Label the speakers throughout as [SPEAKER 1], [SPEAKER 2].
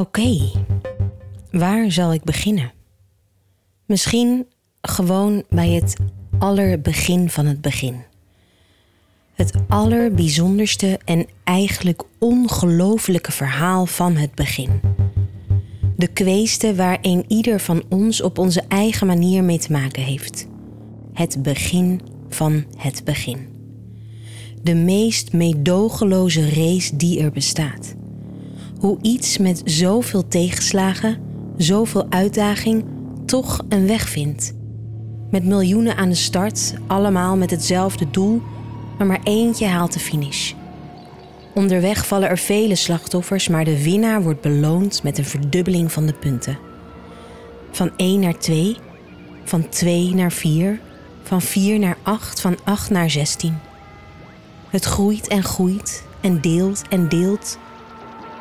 [SPEAKER 1] Oké, waar zal ik beginnen? Misschien gewoon bij het allerbegin van het begin. Het allerbijzonderste en eigenlijk ongelooflijke verhaal van het begin. De kweeste waar een ieder van ons op onze eigen manier mee te maken heeft. Het begin van het begin. De meest meedogenloze race die er bestaat. Hoe iets met zoveel tegenslagen, zoveel uitdaging, toch een weg vindt. Met miljoenen aan de start, allemaal met hetzelfde doel, maar maar eentje haalt de finish. Onderweg vallen er vele slachtoffers, maar de winnaar wordt beloond met een verdubbeling van de punten. Van 1 naar 2, van 2 naar 4, van 4 naar 8, van 8 naar 16. Het groeit en groeit en deelt en deelt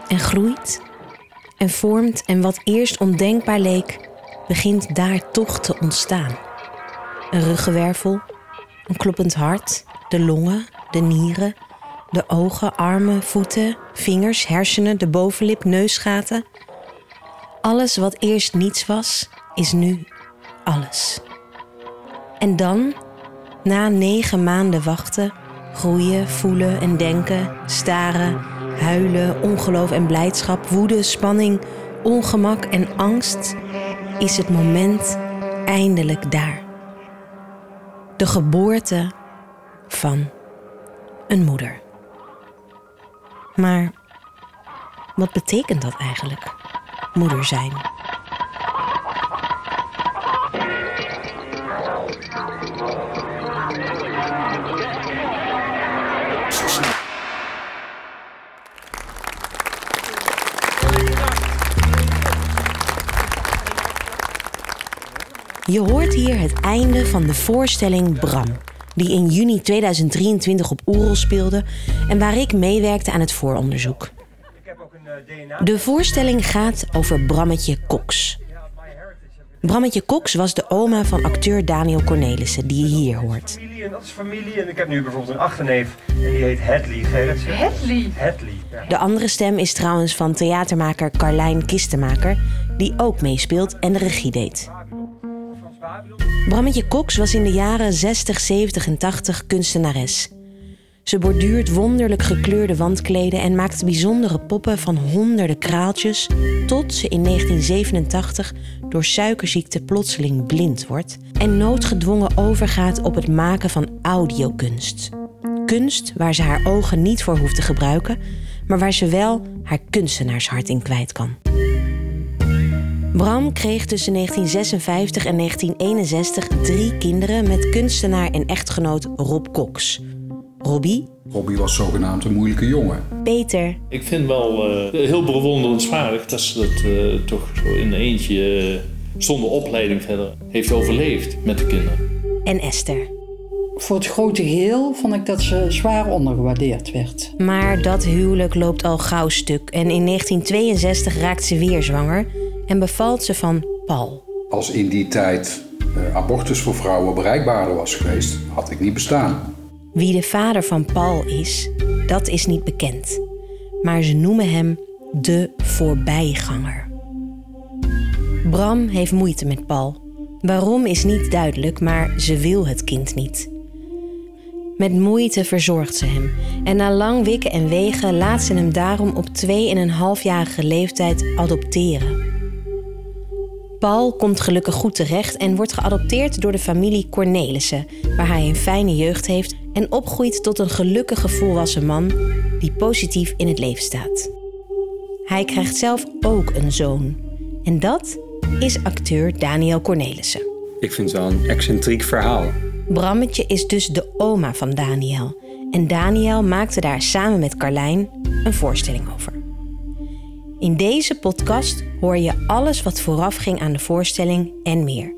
[SPEAKER 1] en groeit en vormt en wat eerst ondenkbaar leek, begint daar toch te ontstaan. Een ruggenwervel, een kloppend hart, de longen, de nieren, de ogen, armen, voeten, vingers, hersenen, de bovenlip, neusgaten. Alles wat eerst niets was, is nu alles. En dan, na negen maanden wachten, groeien, voelen en denken, staren, huilen, ongeloof en blijdschap, woede, spanning, ongemak en angst, is het moment eindelijk daar. De geboorte van een moeder. Maar wat betekent dat eigenlijk, moeder zijn? Je hoort hier het einde van de voorstelling Bram, die in juni 2023 op Oerol speelde en waar ik meewerkte aan het vooronderzoek. De voorstelling gaat over Brammetje Cox. Brammetje Cox was de oma van acteur Daniel Cornelissen, die je hier hoort.
[SPEAKER 2] Familie en dat is familie. En ik heb nu bijvoorbeeld een achterneef en die heet Hedley.
[SPEAKER 3] Hedley.
[SPEAKER 2] Hedley. Ja.
[SPEAKER 1] De andere stem is trouwens van theatermaker Carlijn Kistenmaker, die ook meespeelt en de regie deed. Brammetje Cox was in de jaren 60, 70 en 80 kunstenares. Ze borduurt wonderlijk gekleurde wandkleden en maakt bijzondere poppen van honderden kraaltjes, tot ze in 1987 door suikerziekte plotseling blind wordt en noodgedwongen overgaat op het maken van audiokunst. Kunst waar ze haar ogen niet voor hoeft te gebruiken, maar waar ze wel haar kunstenaarshart in kwijt kan. Bram kreeg tussen 1956 en 1961 drie kinderen met kunstenaar en echtgenoot Rob Cox. Robbie,
[SPEAKER 4] Robbie was zogenaamd een moeilijke jongen.
[SPEAKER 1] Peter
[SPEAKER 3] Ik vind wel eh, heel bewonderenswaardig dat ze dat eh, toch zo in een eentje eh, zonder opleiding verder heeft overleefd met de kinderen.
[SPEAKER 1] en Esther.
[SPEAKER 5] Voor het grote geheel vond ik dat ze zwaar ondergewaardeerd werd.
[SPEAKER 1] Maar dat huwelijk loopt al gauw stuk en in 1962 raakt ze weer zwanger en bevalt ze van Paul.
[SPEAKER 4] Als in die tijd eh, abortus voor vrouwen bereikbaarder was geweest, had ik niet bestaan.
[SPEAKER 1] Wie de vader van Paul is, dat is niet bekend. Maar ze noemen hem de voorbijganger. Bram heeft moeite met Paul. Waarom is niet duidelijk, maar ze wil het kind niet. Met moeite verzorgt ze hem en na lang wikken en wegen laat ze hem daarom op 2,5-jarige leeftijd adopteren. Paul komt gelukkig goed terecht en wordt geadopteerd door de familie Cornelissen, waar hij een fijne jeugd heeft en opgroeit tot een gelukkige volwassen man die positief in het leven staat. Hij krijgt zelf ook een zoon. En dat is acteur Daniel Cornelissen.
[SPEAKER 6] Ik vind het wel een excentriek verhaal.
[SPEAKER 1] Brammetje is dus de oma van Daniel. En Daniel maakte daar samen met Carlijn een voorstelling over. In deze podcast hoor je alles wat vooraf ging aan de voorstelling en meer.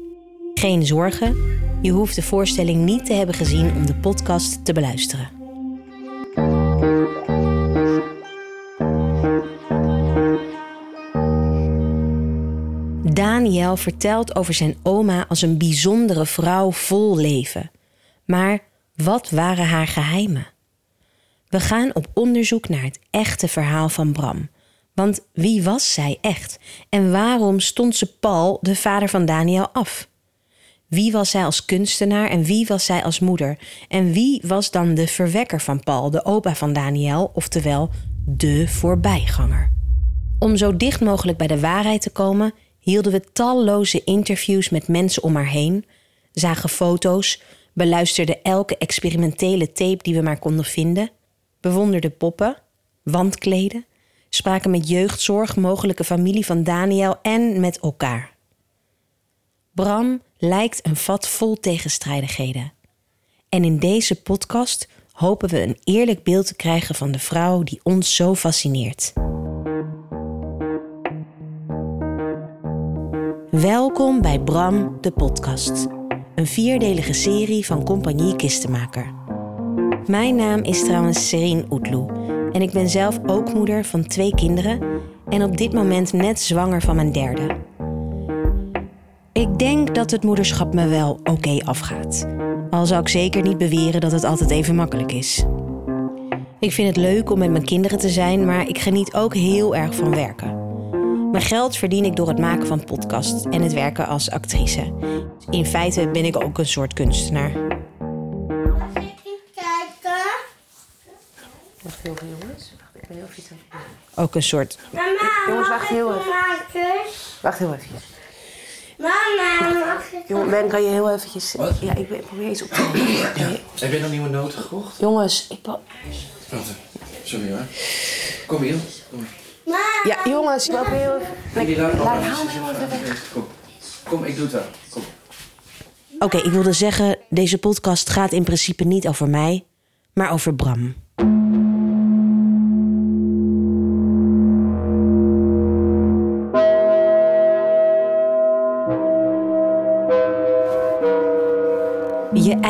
[SPEAKER 1] Geen zorgen, je hoeft de voorstelling niet te hebben gezien om de podcast te beluisteren. Daniel vertelt over zijn oma als een bijzondere vrouw vol leven. Maar wat waren haar geheimen? We gaan op onderzoek naar het echte verhaal van Bram. Want wie was zij echt? En waarom stond ze Paul, de vader van Daniel, af? Wie was zij als kunstenaar en wie was zij als moeder? En wie was dan de verwekker van Paul, de opa van Daniel, oftewel de voorbijganger? Om zo dicht mogelijk bij de waarheid te komen, hielden we talloze interviews met mensen om haar heen, zagen foto's, beluisterden elke experimentele tape die we maar konden vinden, bewonderden poppen, wandkleden, spraken met jeugdzorg, mogelijke familie van Daniel en met elkaar. Bram lijkt een vat vol tegenstrijdigheden. En in deze podcast hopen we een eerlijk beeld te krijgen van de vrouw die ons zo fascineert. Welkom bij Bram, de podcast. Een vierdelige serie van Compagnie Kistenmaker. Mijn naam is trouwens Serine Oetloe en ik ben zelf ook moeder van twee kinderen en op dit moment net zwanger van mijn derde. Ik denk dat het moederschap me wel oké afgaat. Al zou ik zeker niet beweren dat het altijd even makkelijk is. Ik vind het leuk om met mijn kinderen te zijn, maar ik geniet ook heel erg van werken. Mijn geld verdien ik door het maken van podcasts en het werken als actrice. In feite ben ik ook een soort kunstenaar. Wacht heel veel jongens. Wacht, ik ben heel iets Ook een soort.
[SPEAKER 7] Mama,
[SPEAKER 1] Jongens,
[SPEAKER 7] mag
[SPEAKER 1] wacht
[SPEAKER 7] ik
[SPEAKER 1] heel
[SPEAKER 7] een
[SPEAKER 1] even. Wacht heel even.
[SPEAKER 7] Mama, mag ik
[SPEAKER 1] Jongen, Ben, kan je heel eventjes... Ja, ik ben- probeer iets op te nemen.
[SPEAKER 8] Heb je nog nieuwe noten gekocht?
[SPEAKER 1] Jongens, ik...
[SPEAKER 8] Wacht, sorry hoor. Kom hier. Kom.
[SPEAKER 1] Ja, jongens, ik probeer heel even...
[SPEAKER 8] Laat
[SPEAKER 1] haal.
[SPEAKER 8] Kom. Kom, ik doe het wel. Kom.
[SPEAKER 1] Oké, ik wilde zeggen, deze podcast gaat in principe niet over mij, maar over Bram.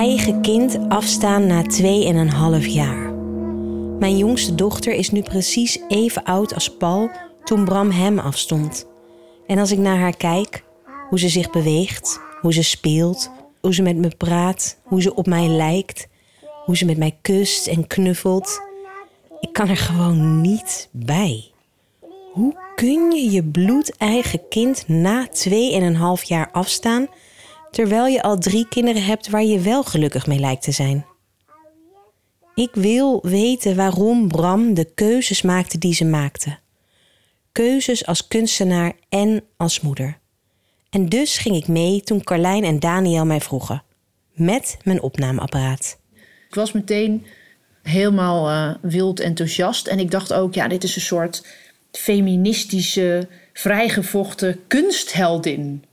[SPEAKER 1] Eigen kind afstaan na 2,5 jaar. Mijn jongste dochter is nu precies even oud als Paul toen Bram hem afstond. En als ik naar haar kijk, hoe ze zich beweegt, hoe ze speelt, hoe ze met me praat, hoe ze op mij lijkt, hoe ze met mij kust en knuffelt, ik kan er gewoon niet bij. Hoe kun je je bloedeigen kind na 2,5 jaar afstaan, terwijl je al drie kinderen hebt waar je wel gelukkig mee lijkt te zijn? Ik wil weten waarom Bram de keuzes maakte die ze maakte. Keuzes als kunstenaar en als moeder. En dus ging ik mee toen Carlijn en Daniel mij vroegen. Met mijn opnameapparaat.
[SPEAKER 9] Ik was meteen helemaal eh, wild enthousiast. En ik dacht ook, ja, dit is een soort feministische, vrijgevochten kunstheldin.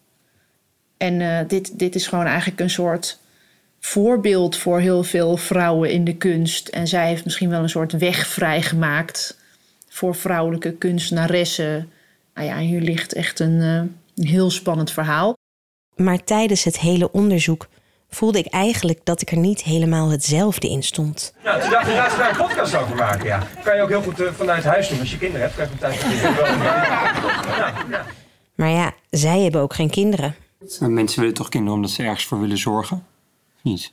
[SPEAKER 9] En eh, dit, dit is gewoon eigenlijk een soort voorbeeld voor heel veel vrouwen in de kunst. En zij heeft misschien wel een soort weg vrijgemaakt voor vrouwelijke kunstenaressen. Nou ja, hier ligt echt een, eh, een heel spannend verhaal.
[SPEAKER 1] Maar tijdens het hele onderzoek voelde ik eigenlijk dat ik er niet helemaal hetzelfde in stond.
[SPEAKER 2] Nou, toen dacht ik, daar een podcast over maken, ja. kan je ook heel goed eh, vanuit huis doen. Als je kinderen hebt, kan je. Ja, ja.
[SPEAKER 1] Maar ja, zij hebben ook geen kinderen.
[SPEAKER 6] Mensen willen toch kinderen omdat ze ergens voor willen zorgen? Niet?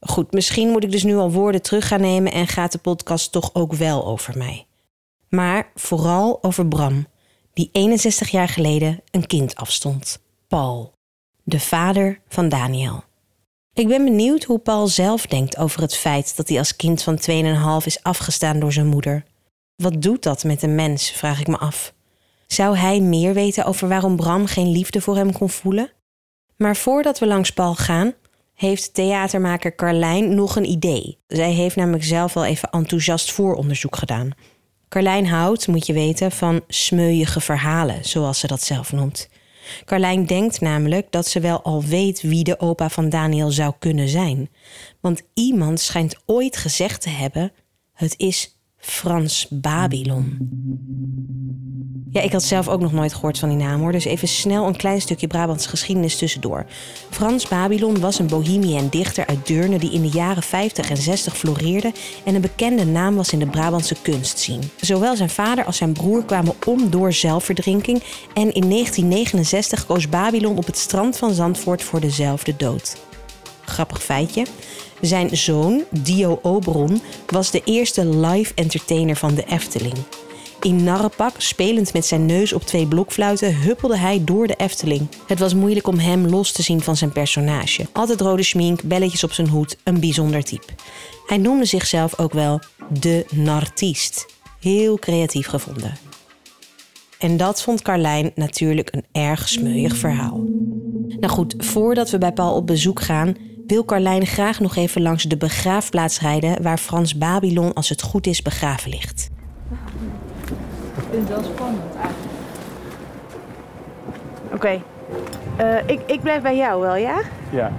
[SPEAKER 1] Goed, misschien moet ik dus nu al woorden terug gaan nemen en gaat de podcast toch ook wel over mij. Maar vooral over Bram, die 61 jaar geleden een kind afstond. Paul, de vader van Daniel. Ik ben benieuwd hoe Paul zelf denkt over het feit dat hij als kind van 2,5 is afgestaan door zijn moeder. Wat doet dat met een mens, vraag ik me af. Zou hij meer weten over waarom Bram geen liefde voor hem kon voelen? Maar voordat we langs Paul gaan, heeft theatermaker Carlijn nog een idee. Zij heeft namelijk zelf wel even enthousiast vooronderzoek gedaan. Carlijn houdt, moet je weten, van smeuïge verhalen, zoals ze dat zelf noemt. Carlijn denkt namelijk dat ze wel al weet wie de opa van Daniel zou kunnen zijn. Want iemand schijnt ooit gezegd te hebben: het is Frans Babylon. Ja, ik had zelf ook nog nooit gehoord van die naam hoor. Dus even snel een klein stukje Brabants geschiedenis tussendoor. Frans Babylon was een bohemien dichter uit Deurne die in de jaren 50 en 60 floreerde en een bekende naam was in de Brabantse kunstscene. Zowel zijn vader als zijn broer kwamen om door zelfverdrinking en in 1969 koos Babylon op het strand van Zandvoort voor dezelfde dood. Grappig feitje. Zijn zoon, Dio Oberon, was de eerste live entertainer van de Efteling. In narrenpak, spelend met zijn neus op twee blokfluiten, huppelde hij door de Efteling. Het was moeilijk om hem los te zien van zijn personage. Altijd rode schmink, belletjes op zijn hoed, een bijzonder type. Hij noemde zichzelf ook wel de nartiest. Heel creatief gevonden. En dat vond Carlijn natuurlijk een erg smeuig verhaal. Nou goed, voordat we bij Paul op bezoek gaan, wil Carlijn graag nog even langs de begraafplaats rijden waar Frans Babylon als het goed is begraven ligt.
[SPEAKER 9] Ik vind het wel spannend eigenlijk.
[SPEAKER 10] Oké. Eh, ik, ik blijf bij jou wel, ja?
[SPEAKER 11] Ja.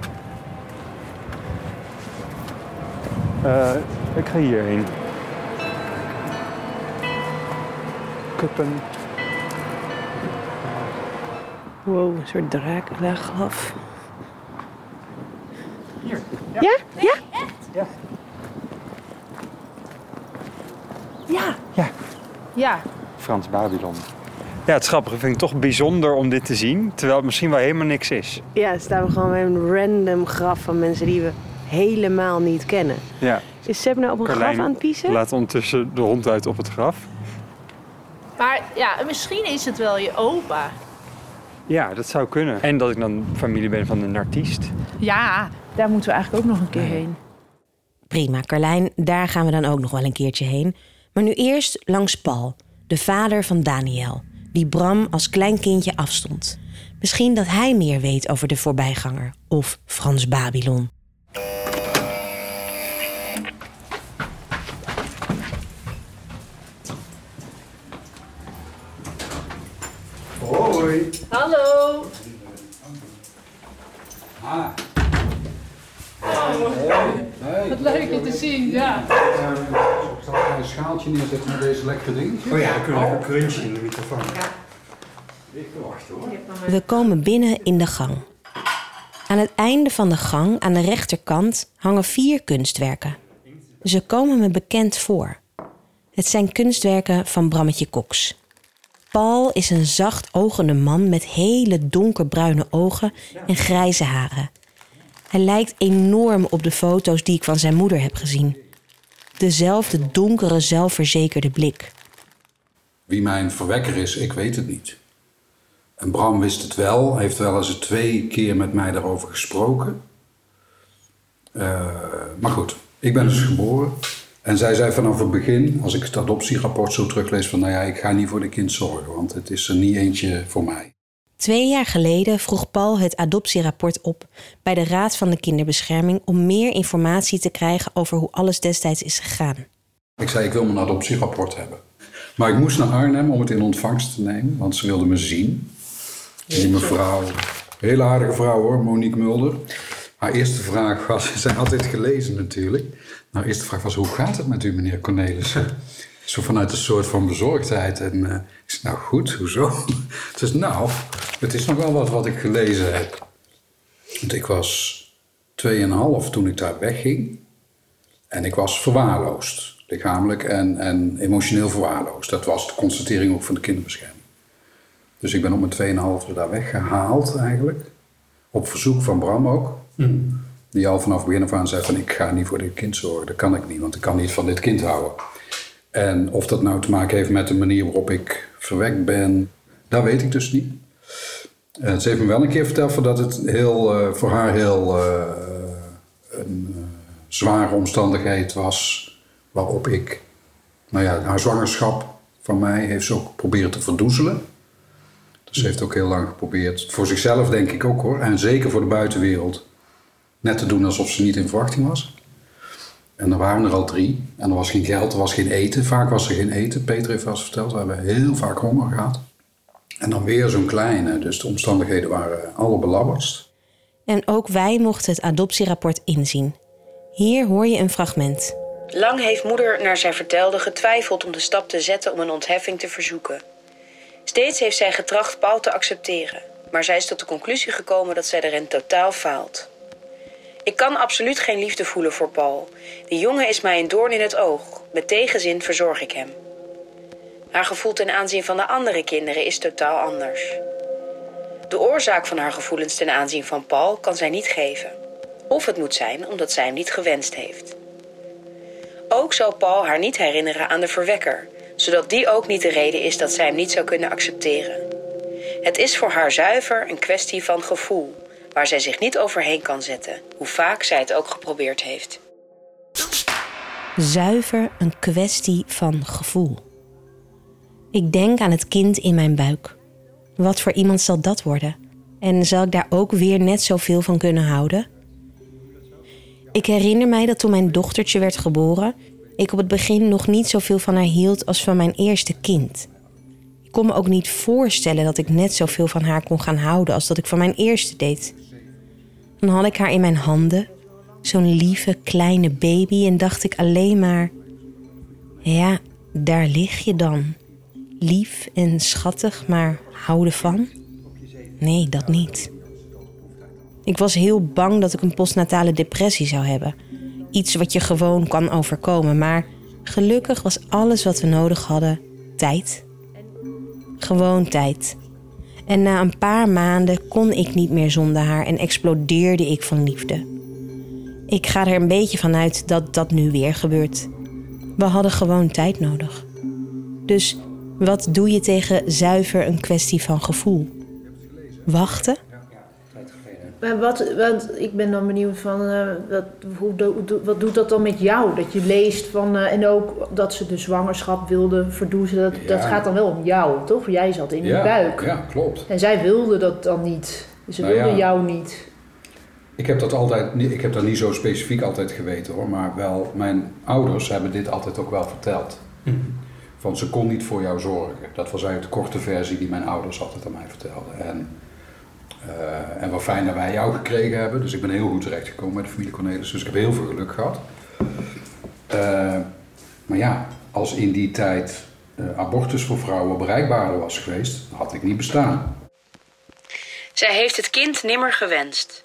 [SPEAKER 11] Eh, ik ga hierheen. Kuppen.
[SPEAKER 10] Wow, een soort Dracula-graf.
[SPEAKER 11] Hier.
[SPEAKER 10] Ja? Ja?
[SPEAKER 11] Ja.
[SPEAKER 10] Ja.
[SPEAKER 11] Ja.
[SPEAKER 9] Ja,
[SPEAKER 11] Frans Babylon. Ja, het grappige vind ik toch bijzonder om dit te zien, terwijl het misschien wel helemaal niks is.
[SPEAKER 10] Ja, staan we gewoon bij een random graf van mensen die we helemaal niet kennen.
[SPEAKER 11] Ja.
[SPEAKER 10] Is Seb nou op een
[SPEAKER 11] Carlijn
[SPEAKER 10] graf aan het piezen?
[SPEAKER 11] laat ondertussen de hond uit op het graf.
[SPEAKER 9] maar ja, misschien is het wel je opa.
[SPEAKER 11] Ja, dat zou kunnen. En dat ik dan familie ben van een artiest.
[SPEAKER 9] Ja, daar moeten we eigenlijk ook nog een keer heen.
[SPEAKER 1] Prima, Carlijn, daar gaan we dan ook nog wel een keertje heen. Maar nu eerst langs Paul, de vader van Daniel, die Bram als klein kindje afstond. Misschien dat hij meer weet over de voorbijganger of Frans Babylon.
[SPEAKER 4] Hoi.
[SPEAKER 9] Hallo.
[SPEAKER 4] Ah. Hey.
[SPEAKER 9] Wat leuk je te zien, ja.
[SPEAKER 4] Ik zal een schaaltje neerzetten met deze lekkere dingetjes.
[SPEAKER 11] Oh ja, dan kunnen we een crunchje in de microfoon.
[SPEAKER 4] Hoor.
[SPEAKER 1] We komen binnen in de gang. Aan het einde van de gang, aan de rechterkant, hangen vier kunstwerken. Ze komen me bekend voor. Het zijn kunstwerken van Brammetje Cox. Paul is een zacht ogende man met hele donkerbruine ogen en grijze haren. Hij lijkt enorm op de foto's die ik van zijn moeder heb gezien. Dezelfde donkere, zelfverzekerde blik.
[SPEAKER 4] Wie mijn verwekker is, ik weet het niet. En Bram wist het wel, heeft wel eens twee keer met mij daarover gesproken. Eh, maar goed, ik ben dus geboren. En zij zei vanaf het begin, als ik het adoptierapport zo teruglees, van nou ja, ik ga niet voor de kind zorgen, want het is er niet eentje voor mij.
[SPEAKER 1] Twee jaar geleden vroeg Paul het adoptierapport op bij de Raad van de Kinderbescherming om meer informatie te krijgen over hoe alles destijds is gegaan.
[SPEAKER 4] Ik zei, ik wil mijn adoptierapport hebben. Maar ik moest naar Arnhem om het in ontvangst te nemen, want ze wilde me zien. Die mevrouw, hele aardige vrouw hoor, Monique Mulder. Haar eerste vraag was, zij had dit gelezen natuurlijk. Haar eerste vraag was, hoe gaat het met u meneer Cornelissen? Zo vanuit een soort van bezorgdheid. En eh, ik zei, nou goed, hoezo? Dus nou, het is nog wel wat wat ik gelezen heb. Want ik was 2,5 toen ik daar wegging. En ik was verwaarloosd. Lichamelijk en, en emotioneel verwaarloosd. Dat was de constatering ook van de kinderbescherming. Dus ik ben op mijn 2,5 daar weggehaald eigenlijk. Op verzoek van Bram ook. Die al vanaf begin af aan zei van ik ga niet voor dit kind zorgen. Dat kan ik niet, want ik kan niet van dit kind houden. En of dat nou te maken heeft met de manier waarop ik verwekt ben, dat weet ik dus niet. Eh, ze heeft me wel een keer verteld dat het heel, eh, voor haar heel eh, een zware omstandigheid was waarop ik, nou ja, haar zwangerschap van mij heeft ze ook proberen te verdoezelen. Dus ze heeft ook heel lang geprobeerd, voor zichzelf denk ik ook hoor, en zeker voor de buitenwereld, net te doen alsof ze niet in verwachting was. En er waren er al drie. En er was geen geld, er was geen eten. Vaak was er geen eten. Peter heeft wel eens verteld, we hebben heel vaak honger gehad. En dan weer zo'n kleine. Dus de omstandigheden waren allerbelabberdst.
[SPEAKER 1] En ook wij mochten het adoptierapport inzien. Hier hoor je een fragment. Lang heeft moeder, naar zij vertelde, getwijfeld om de stap te zetten om een ontheffing te verzoeken. Steeds heeft zij getracht Paul te accepteren, maar zij is tot de conclusie gekomen dat zij erin totaal faalt. Ik kan absoluut geen liefde voelen voor Paul. Die jongen is mij een doorn in het oog. Met tegenzin verzorg ik hem. Haar gevoel ten aanzien van de andere kinderen is totaal anders. De oorzaak van haar gevoelens ten aanzien van Paul kan zij niet geven. Of het moet zijn omdat zij hem niet gewenst heeft. Ook zal Paul haar niet herinneren aan de verwekker, zodat die ook niet de reden is dat zij hem niet zou kunnen accepteren. Het is voor haar zuiver een kwestie van gevoel, waar zij zich niet overheen kan zetten, hoe vaak zij het ook geprobeerd heeft. Zuiver een kwestie van gevoel. Ik denk aan het kind in mijn buik. Wat voor iemand zal dat worden? En zal ik daar ook weer net zoveel van kunnen houden? Ik herinner mij dat toen mijn dochtertje werd geboren, ik op het begin nog niet zoveel van haar hield als van mijn eerste kind. Kon me ook niet voorstellen dat ik net zoveel van haar kon gaan houden als dat ik van mijn eerste deed. Dan had ik haar in mijn handen, zo'n lieve kleine baby, en dacht ik alleen maar: ja, daar lig je dan. Lief en schattig, maar houden van? Nee, dat niet. Ik was heel bang dat ik een postnatale depressie zou hebben. Iets wat je gewoon kan overkomen, maar gelukkig was alles wat we nodig hadden tijd. Gewoon tijd. En na een paar maanden kon ik niet meer zonder haar en explodeerde ik van liefde. Ik ga er een beetje van uit dat dat nu weer gebeurt. We hadden gewoon tijd nodig. Dus wat doe je tegen zuiver een kwestie van gevoel? Wachten?
[SPEAKER 9] Maar wat, want ik ben dan benieuwd van, eh, wat, hoe, do- do- wat doet dat dan met jou? Dat je leest van, eh, en ook dat ze de zwangerschap wilde verdoezen, dat, gaat dan wel om jou, toch? Jij zat in die
[SPEAKER 4] Ja,
[SPEAKER 9] buik.
[SPEAKER 4] ja, klopt.
[SPEAKER 9] En zij wilde dat dan niet. Ze
[SPEAKER 4] Nou
[SPEAKER 9] wilde
[SPEAKER 4] ja.
[SPEAKER 9] jou niet.
[SPEAKER 4] Ik heb dat altijd, niet- ik heb dat niet zo specifiek altijd geweten hoor, maar wel, mijn ouders hebben dit altijd ook wel verteld. Van ze kon niet voor jou zorgen. Dat was eigenlijk de korte versie die mijn ouders altijd aan mij vertelden. En, en wat fijn dat wij jou gekregen hebben, dus ik ben heel goed terechtgekomen bij de familie Cornelis, dus ik heb heel veel geluk gehad. Eh, maar ja, als in die tijd eh, abortus voor vrouwen bereikbaarder was geweest, had ik niet bestaan.
[SPEAKER 1] Zij heeft het kind nimmer gewenst.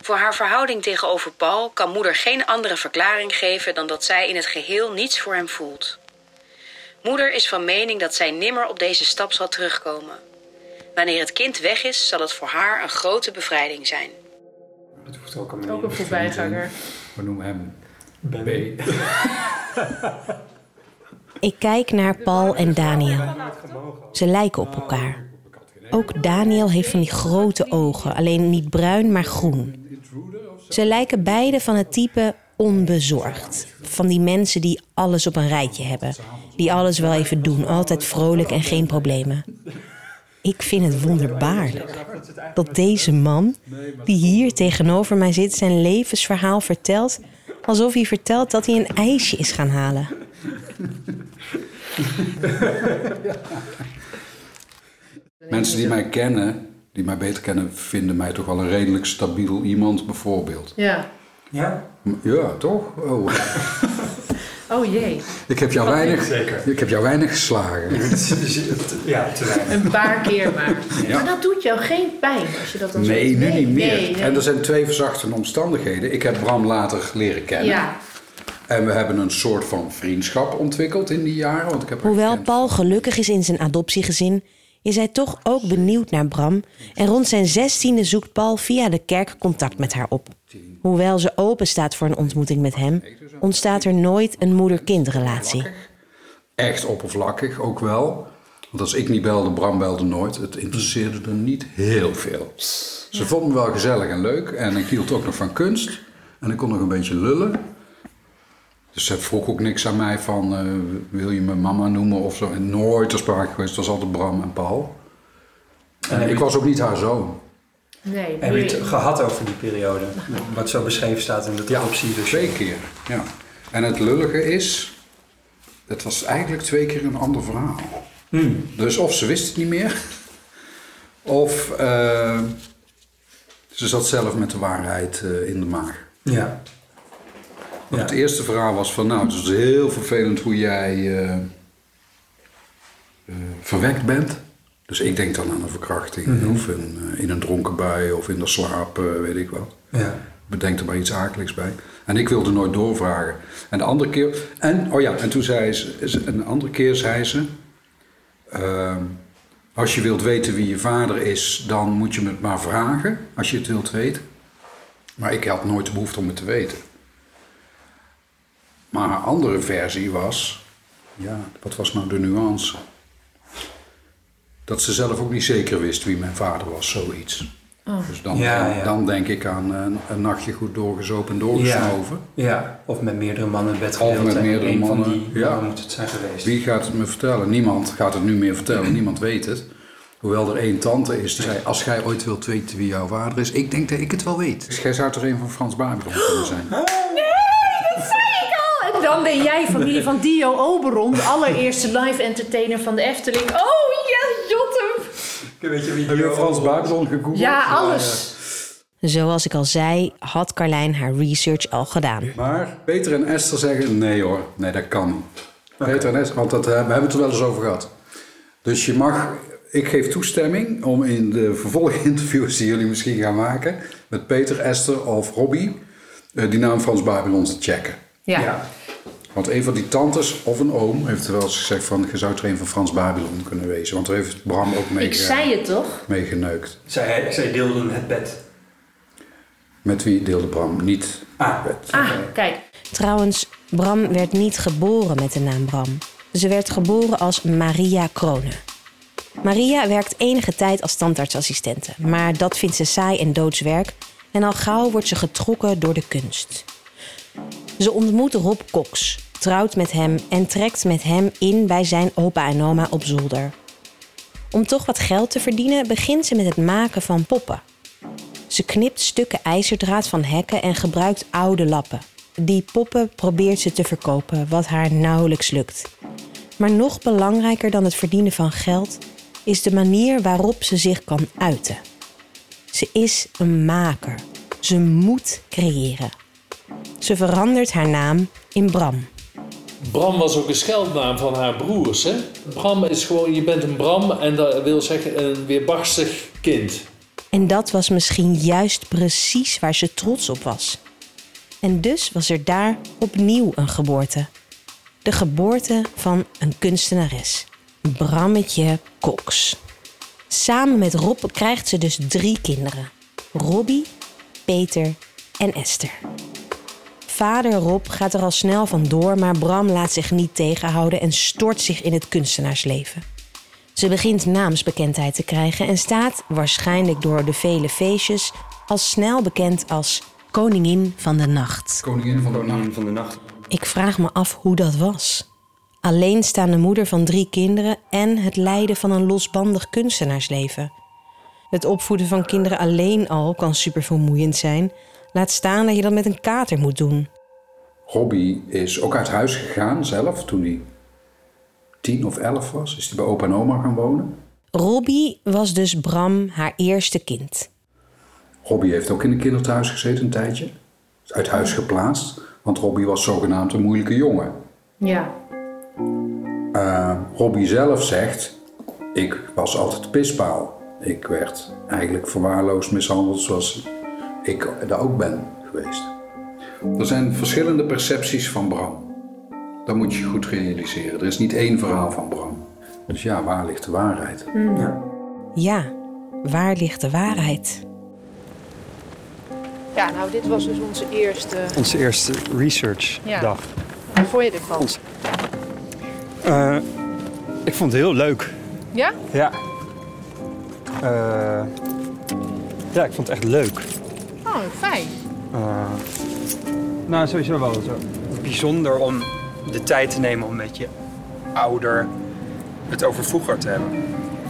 [SPEAKER 1] Voor haar verhouding tegenover Paul kan moeder geen andere verklaring geven dan dat zij in het geheel niets voor hem voelt. Moeder is van mening dat zij nimmer op deze stap zal terugkomen. Wanneer het kind weg is, zal het voor haar een grote bevrijding zijn.
[SPEAKER 6] Dat hoeft ook allemaal
[SPEAKER 9] Ook een voorbijganger.
[SPEAKER 4] We noemen hem
[SPEAKER 6] Ben.
[SPEAKER 4] B.
[SPEAKER 1] Ik kijk naar Paul en Daniel. Ze lijken op elkaar. Ook Daniel heeft van die grote ogen, alleen niet bruin, maar groen. Ze lijken beide van het type onbezorgd. Van die mensen die alles op een rijtje hebben. Die alles wel even doen, altijd vrolijk en geen problemen. Ik vind het wonderbaarlijk dat deze man, die hier tegenover mij zit, zijn levensverhaal vertelt alsof hij vertelt dat hij een ijsje is gaan halen.
[SPEAKER 4] Mensen die mij kennen, die mij beter kennen, vinden mij toch wel een redelijk stabiel iemand, bijvoorbeeld.
[SPEAKER 9] Ja.
[SPEAKER 6] Ja?
[SPEAKER 4] Ja, toch? Oh.
[SPEAKER 9] Oh jee.
[SPEAKER 4] Ik heb jou
[SPEAKER 9] Wat
[SPEAKER 4] weinig?
[SPEAKER 6] Zeker.
[SPEAKER 4] ik heb jou weinig geslagen.
[SPEAKER 6] Ja, te weinig.
[SPEAKER 9] Een paar keer maar.
[SPEAKER 4] Ja.
[SPEAKER 9] Maar dat doet jou geen pijn als je dat dan
[SPEAKER 4] Nee, nu niet meer.
[SPEAKER 9] nee, nee.
[SPEAKER 4] En er zijn twee verzachtende omstandigheden. Ik heb Bram later leren kennen.
[SPEAKER 9] Ja.
[SPEAKER 4] En we hebben een soort van vriendschap ontwikkeld in die jaren. Want ik heb
[SPEAKER 1] Hoewel Paul gelukkig is in zijn adoptiegezin, is hij toch ook benieuwd naar Bram. En rond zijn zestiende zoekt Paul via de kerk contact met haar op. Hoewel ze open staat voor een ontmoeting met hem, ontstaat er nooit een moeder-kindrelatie.
[SPEAKER 4] echt oppervlakkig ook wel. Want als ik niet belde, Bram belde nooit. Het interesseerde er niet heel veel. Ze vonden me wel gezellig en leuk. En ik hield ook nog van kunst. En ik kon nog een beetje lullen. Dus ze vroeg ook niks aan mij van... eh, wil je me mama noemen of zo. En nooit ter sprake geweest. Het was altijd Bram en Paul. En ik
[SPEAKER 6] je-
[SPEAKER 4] was ook niet haar zoon.
[SPEAKER 9] Nee,
[SPEAKER 6] Heb je het gehad over die periode? Wat zo beschreven staat in de optie. Dus.
[SPEAKER 4] Twee keer, ja. En het lullige is... Het was eigenlijk twee keer een ander verhaal. Dus of ze wist het niet meer... Of eh, ze zat zelf met de waarheid eh, in de maag.
[SPEAKER 6] Ja.
[SPEAKER 4] Het eerste verhaal was van... Nou, het is heel vervelend hoe jij eh, eh, verwekt bent. Dus ik denk dan aan een verkrachting.
[SPEAKER 6] Mhm.
[SPEAKER 4] Of in, eh, in een dronken bui. Of in de slaap, eh, weet ik wat.
[SPEAKER 6] Ja.
[SPEAKER 4] Bedenk er maar iets akeligs bij. En ik wilde nooit doorvragen. En de andere keer... En, oh ja, en toen zei ze... Een andere keer zei ze... ehm, als je wilt weten wie je vader is, dan moet je me het maar vragen. Als je het wilt weten. Maar ik had nooit de behoefte om het te weten. Maar haar andere versie was Ja, wat was nou de nuance? Dat ze zelf ook niet zeker wist wie mijn vader was, zoiets.
[SPEAKER 8] Oh.
[SPEAKER 4] Dus dan,
[SPEAKER 8] Ja,
[SPEAKER 4] dan,
[SPEAKER 8] ja.
[SPEAKER 4] dan denk ik aan een, een nachtje goed doorgezopen en doorgesnoven.
[SPEAKER 8] Ja, ja, of met meerdere mannen in bed
[SPEAKER 4] Of
[SPEAKER 8] gedeeld
[SPEAKER 4] met
[SPEAKER 8] en
[SPEAKER 4] meerdere mannen.
[SPEAKER 8] Van die
[SPEAKER 4] ja.
[SPEAKER 8] moet het zijn geweest.
[SPEAKER 4] Wie gaat het me vertellen? Niemand gaat het nu meer vertellen. Niemand weet het. Hoewel er één tante is die zei... als jij ooit wilt weten wie jouw vader is... ik denk dat ik het wel weet. Dus jij zou toch een van Frans Babylon kunnen zijn?
[SPEAKER 9] En dan ben jij familie van Dio Oberon, de allereerste live entertainer van de Efteling. Oh!
[SPEAKER 8] Weet je wie
[SPEAKER 4] Heb je Frans Babylon gegoogeld?
[SPEAKER 9] Ja, alles.
[SPEAKER 1] Zoals ik al zei, had Carlijn haar research al gedaan.
[SPEAKER 4] Maar Peter en Esther zeggen nee hoor, nee dat kan niet. Peter en Esther, want dat, eh, we hebben het er wel eens over gehad. Dus je mag, ik geef toestemming om in de vervolginterviews die jullie misschien gaan maken... met Peter, Esther of Robbie, eh, die naam Frans Babylon te checken.
[SPEAKER 9] Ja.
[SPEAKER 4] Want een van die tantes of een oom heeft wel eens gezegd van... je zou er een van Frans Babylon kunnen wezen. Want daar heeft Bram ook mee,
[SPEAKER 9] Ik zei het toch?
[SPEAKER 4] mee geneukt.
[SPEAKER 8] Zij, zij deelden het bed.
[SPEAKER 4] Met wie deelde Bram niet
[SPEAKER 8] Ah,
[SPEAKER 4] bed.
[SPEAKER 9] Ah, kijk.
[SPEAKER 1] Trouwens, Bram werd niet geboren met de naam Bram. Ze werd geboren als Maria Krone. Maria werkt enige tijd als tandartsassistente, maar dat vindt ze saai en doodswerk en al gauw wordt ze getrokken door de kunst. Ze ontmoet Rob Cox, trouwt met hem en trekt met hem in bij zijn opa en oma op zolder. Om toch wat geld te verdienen begint ze met het maken van poppen. Ze knipt stukken ijzerdraad van hekken en gebruikt oude lappen. Die poppen probeert ze te verkopen, wat haar nauwelijks lukt. Maar nog belangrijker dan het verdienen van geld is de manier waarop ze zich kan uiten. Ze is een maker. Ze moet creëren. Ze verandert haar naam in Bram.
[SPEAKER 3] Bram was ook een scheldnaam van haar broers. Hè? Bram is gewoon, je bent een Bram en dat wil zeggen een weerbarstig kind.
[SPEAKER 1] En dat was misschien juist precies waar ze trots op was. En dus was er daar opnieuw een geboorte. De geboorte van een kunstenares, Brammetje Cox. Samen met Rob krijgt ze dus drie kinderen: Robbie, Peter en Esther. Vader Rob gaat er al snel vandoor, maar Bram laat zich niet tegenhouden en stort zich in het kunstenaarsleven. Ze begint naamsbekendheid te krijgen en staat, waarschijnlijk door de vele feestjes, al snel bekend als Koningin van de Nacht.
[SPEAKER 4] Koningin van de
[SPEAKER 8] Koningin van de Nacht.
[SPEAKER 1] Ik vraag me af hoe dat was. Alleenstaande moeder van drie kinderen en het leiden van een losbandig kunstenaarsleven. Het opvoeden van kinderen alleen al kan supervermoeiend zijn. Laat staan dat je dat met een kater moet doen.
[SPEAKER 4] Robbie is ook uit huis gegaan zelf toen hij tien of elf was. Is hij bij opa en oma gaan wonen.
[SPEAKER 1] Robbie was dus Bram haar eerste kind.
[SPEAKER 4] Robbie heeft ook in een kinderthuis gezeten een tijdje. Is uit huis geplaatst, want Robbie was zogenaamd een moeilijke jongen.
[SPEAKER 9] Ja.
[SPEAKER 4] Eh, Robbie zelf zegt, ik was altijd de pispaal. Ik werd eigenlijk verwaarloosd mishandeld zoals ik daar ook ben geweest. Er zijn verschillende percepties van Bram. Dat moet je goed realiseren. Er is niet één verhaal van Bram. Dus ja, waar ligt de waarheid?
[SPEAKER 8] Ja.
[SPEAKER 1] Ja, waar ligt de waarheid?
[SPEAKER 9] Ja, nou, dit was dus onze eerste.
[SPEAKER 11] Onze eerste research
[SPEAKER 9] Ja.
[SPEAKER 11] dag.
[SPEAKER 9] Hoe vond je ervan?
[SPEAKER 11] Eh, ik vond het heel leuk.
[SPEAKER 9] Ja?
[SPEAKER 11] Ja. Eh, ja, ik vond het echt leuk.
[SPEAKER 9] Oh, fijn.
[SPEAKER 11] Eh, nou, sowieso wel zo. Bijzonder om de tijd te nemen om met je ouder het over vroeger te hebben,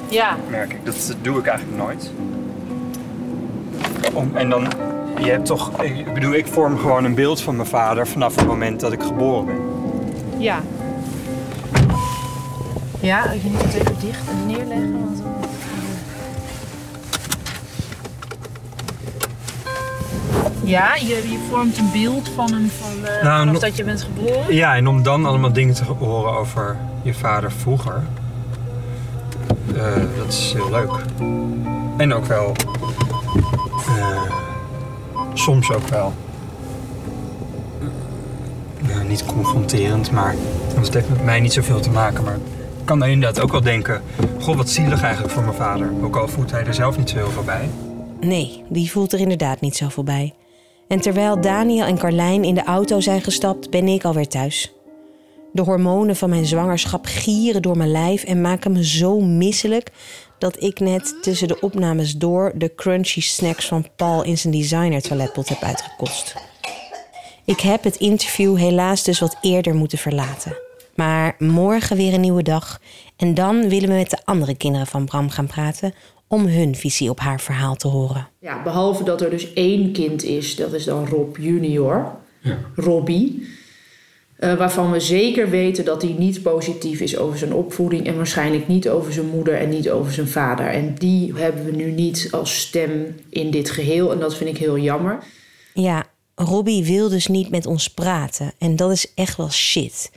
[SPEAKER 9] Ja.
[SPEAKER 11] merk ik. Dat doe ik eigenlijk nooit. Om, en dan, je hebt toch, ik bedoel, ik vorm gewoon een beeld van mijn vader vanaf het moment dat ik geboren ben.
[SPEAKER 9] Ja. Ja, je moet het even dicht en neerleggen. Want... Ja, je, je vormt een beeld van hem van, eh,
[SPEAKER 11] Nou,
[SPEAKER 9] vanaf
[SPEAKER 11] no-
[SPEAKER 9] dat je bent geboren.
[SPEAKER 11] Ja, en om dan allemaal dingen te horen over je vader vroeger. eh, dat is heel leuk. En ook wel. eh, soms ook wel. niet confronterend, maar. Het heeft met mij niet zoveel te maken, maar. Ik kan dan inderdaad ook wel denken: Goh, wat zielig eigenlijk voor mijn vader. Ook al voelt hij er zelf niet zo heel veel bij.
[SPEAKER 1] Nee, die voelt er inderdaad niet zoveel bij. En terwijl Daniel en Carlijn in de auto zijn gestapt, ben ik alweer thuis. De hormonen van mijn zwangerschap gieren door mijn lijf en maken me zo misselijk dat ik net tussen de opnames door de crunchy snacks van Paul in zijn designer toiletpot heb uitgekost. Ik heb het interview helaas dus wat eerder moeten verlaten. Maar morgen weer een nieuwe dag en dan willen we met de andere kinderen van Bram gaan praten om hun visie op haar verhaal te horen.
[SPEAKER 9] Ja, behalve dat er dus één kind is, dat is dan Rob junior, Robbie. Eh, waarvan we zeker weten dat hij niet positief is over zijn opvoeding en waarschijnlijk niet over zijn moeder en niet over zijn vader. En die hebben we nu niet als stem in dit geheel en dat vind ik heel jammer.
[SPEAKER 1] Ja, Robbie wil dus niet met ons praten en dat is echt wel shit.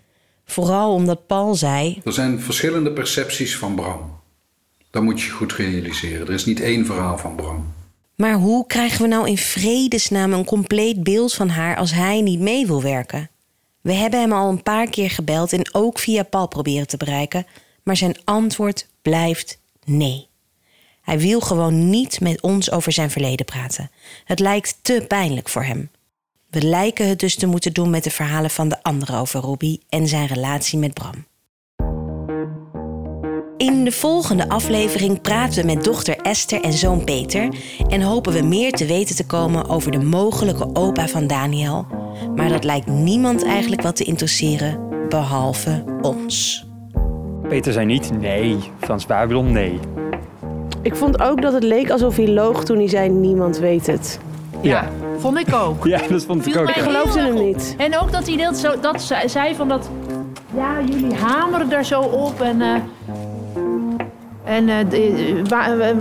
[SPEAKER 1] Vooral omdat Paul zei:
[SPEAKER 4] Er zijn verschillende percepties van Bram. Dat moet je goed realiseren. Er is niet één verhaal van Bram.
[SPEAKER 1] Maar hoe krijgen we nou in vredesnaam een compleet beeld van haar als hij niet mee wil werken? We hebben hem al een paar keer gebeld en ook via Paul proberen te bereiken, maar zijn antwoord blijft nee. Hij wil gewoon niet met ons over zijn verleden praten. Het lijkt te pijnlijk voor hem. We lijken het dus te moeten doen met de verhalen van de anderen over Robbie en zijn relatie met Bram. In de volgende aflevering praten we met dochter Esther en zoon Peter en hopen we meer te weten te komen over de mogelijke opa van Daniel. Maar dat lijkt niemand eigenlijk wat te interesseren, behalve ons.
[SPEAKER 6] Peter zei niet nee, Frans Babylon nee.
[SPEAKER 10] Ik vond ook dat het leek alsof hij loog toen hij zei niemand weet het.
[SPEAKER 9] Ja, vond ik ook.
[SPEAKER 6] Ja, dat vond ik
[SPEAKER 9] Viel
[SPEAKER 6] ook.
[SPEAKER 10] Ik geloofde hem niet.
[SPEAKER 9] En ook dat hij dat, zo, dat ze- zei van dat... Ja, jullie hameren daar zo op en... eh, en eh, de-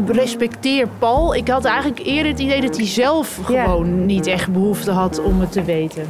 [SPEAKER 9] respecteer Paul. Ik had eigenlijk eerder het idee dat hij zelf gewoon niet echt behoefte had om het te weten.